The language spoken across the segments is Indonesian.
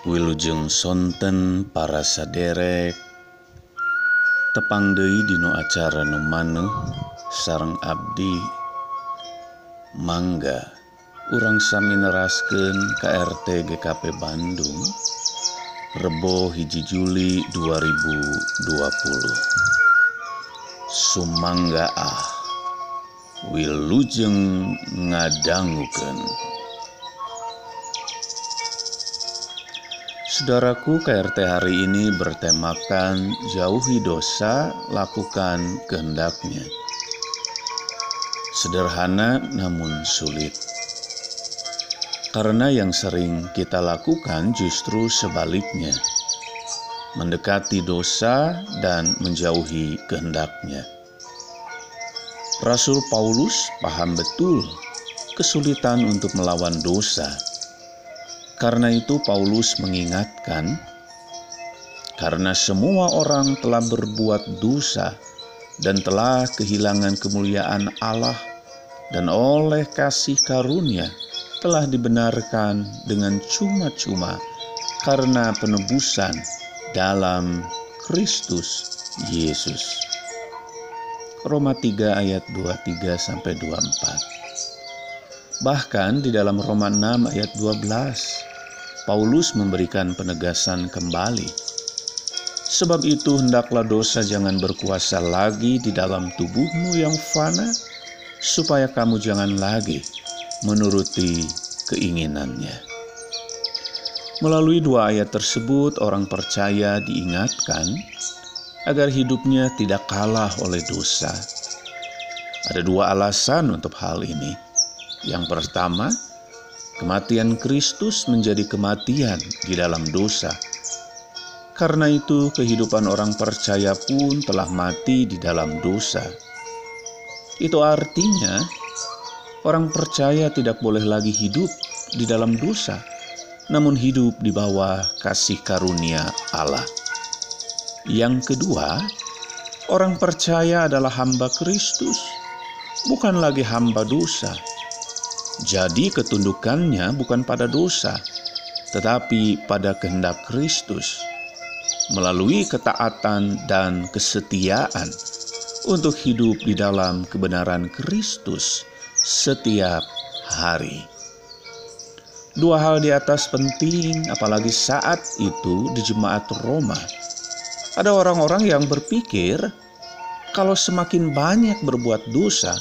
Wilujeng sonten para saderek. Tepang Dei Dino acara Numanuh sarang Abdi. Mangga urang sami nerasken KRT GKP Bandung Rebo hiji Juli 2020 Sumangga ah Wilujeng ngadangguken. Saudaraku, KRT hari ini bertemakan jauhi dosa, lakukan kehendaknya. Sederhana namun sulit. Karena yang sering kita lakukan justru sebaliknya. Mendekati dosa dan menjauhi kehendaknya. Rasul Paulus paham betul kesulitan untuk melawan dosa karena itu Paulus mengingatkan, karena semua orang telah berbuat dosa dan telah kehilangan kemuliaan Allah dan oleh kasih karunia telah dibenarkan dengan cuma-cuma karena penebusan dalam Kristus Yesus. Roma 3 ayat 23 sampai 24. Bahkan di dalam Roma 6 ayat 12 Paulus memberikan penegasan kembali. Sebab itu hendaklah dosa jangan berkuasa lagi di dalam tubuhmu yang fana, supaya kamu jangan lagi menuruti keinginannya. Melalui dua ayat tersebut, orang percaya diingatkan agar hidupnya tidak kalah oleh dosa. Ada dua alasan untuk hal ini. Yang pertama, Kematian Kristus menjadi kematian di dalam dosa. Karena itu, kehidupan orang percaya pun telah mati di dalam dosa. Itu artinya, orang percaya tidak boleh lagi hidup di dalam dosa, namun hidup di bawah kasih karunia Allah. Yang kedua, orang percaya adalah hamba Kristus, bukan lagi hamba dosa jadi ketundukannya bukan pada dosa, tetapi pada kehendak Kristus melalui ketaatan dan kesetiaan untuk hidup di dalam kebenaran Kristus setiap hari. Dua hal di atas penting, apalagi saat itu di jemaat Roma. Ada orang-orang yang berpikir kalau semakin banyak berbuat dosa,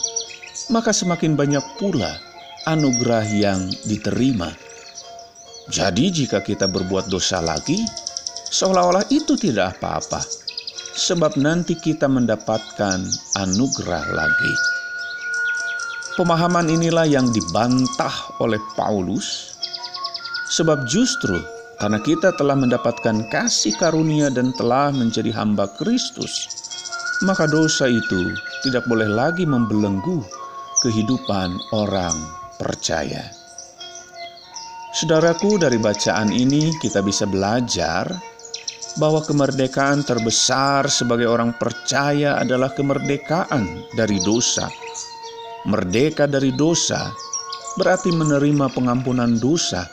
maka semakin banyak pula anugerah yang diterima. Jadi, jika kita berbuat dosa lagi, seolah-olah itu tidak apa-apa, sebab nanti kita mendapatkan anugerah lagi. Pemahaman inilah yang dibantah oleh Paulus, sebab justru karena kita telah mendapatkan kasih karunia dan telah menjadi hamba Kristus, maka dosa itu tidak boleh lagi membelenggu kehidupan orang percaya. Saudaraku, dari bacaan ini kita bisa belajar bahwa kemerdekaan terbesar sebagai orang percaya adalah kemerdekaan dari dosa. Merdeka dari dosa berarti menerima pengampunan dosa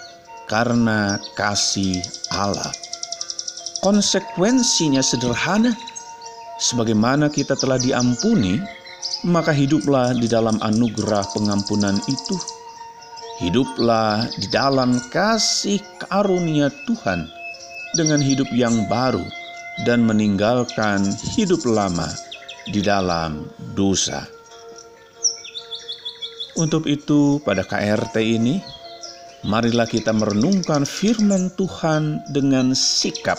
karena kasih Allah. Konsekuensinya sederhana, sebagaimana kita telah diampuni, maka hiduplah di dalam anugerah pengampunan itu Hiduplah di dalam kasih karunia Tuhan dengan hidup yang baru dan meninggalkan hidup lama di dalam dosa. Untuk itu, pada KRT ini, marilah kita merenungkan firman Tuhan dengan sikap.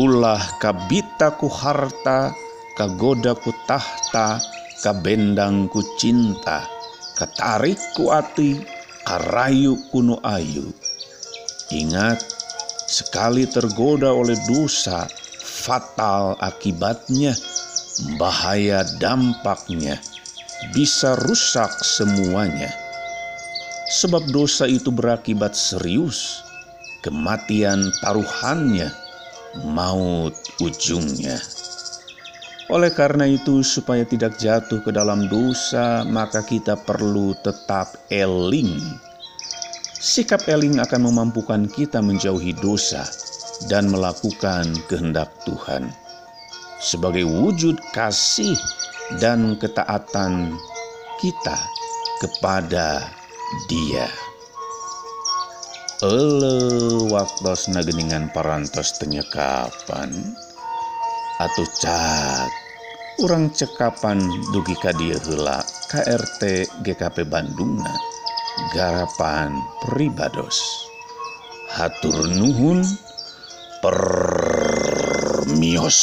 Ulah kabitaku harta, kagodaku tahta, kabendangku cinta ketarik ku ati karayu kuno ayu. Ingat, sekali tergoda oleh dosa, fatal akibatnya, bahaya dampaknya, bisa rusak semuanya. Sebab dosa itu berakibat serius, kematian taruhannya, maut ujungnya. Oleh karena itu, supaya tidak jatuh ke dalam dosa, maka kita perlu tetap eling. Sikap eling akan memampukan kita menjauhi dosa dan melakukan kehendak Tuhan. Sebagai wujud kasih dan ketaatan kita kepada Dia. Ele waktu nageningan parantos tenyekapan atau cat orang cekapan dugi kadia hela KRT GKP Bandungna. Garapan pribados. Hatur nuhun permios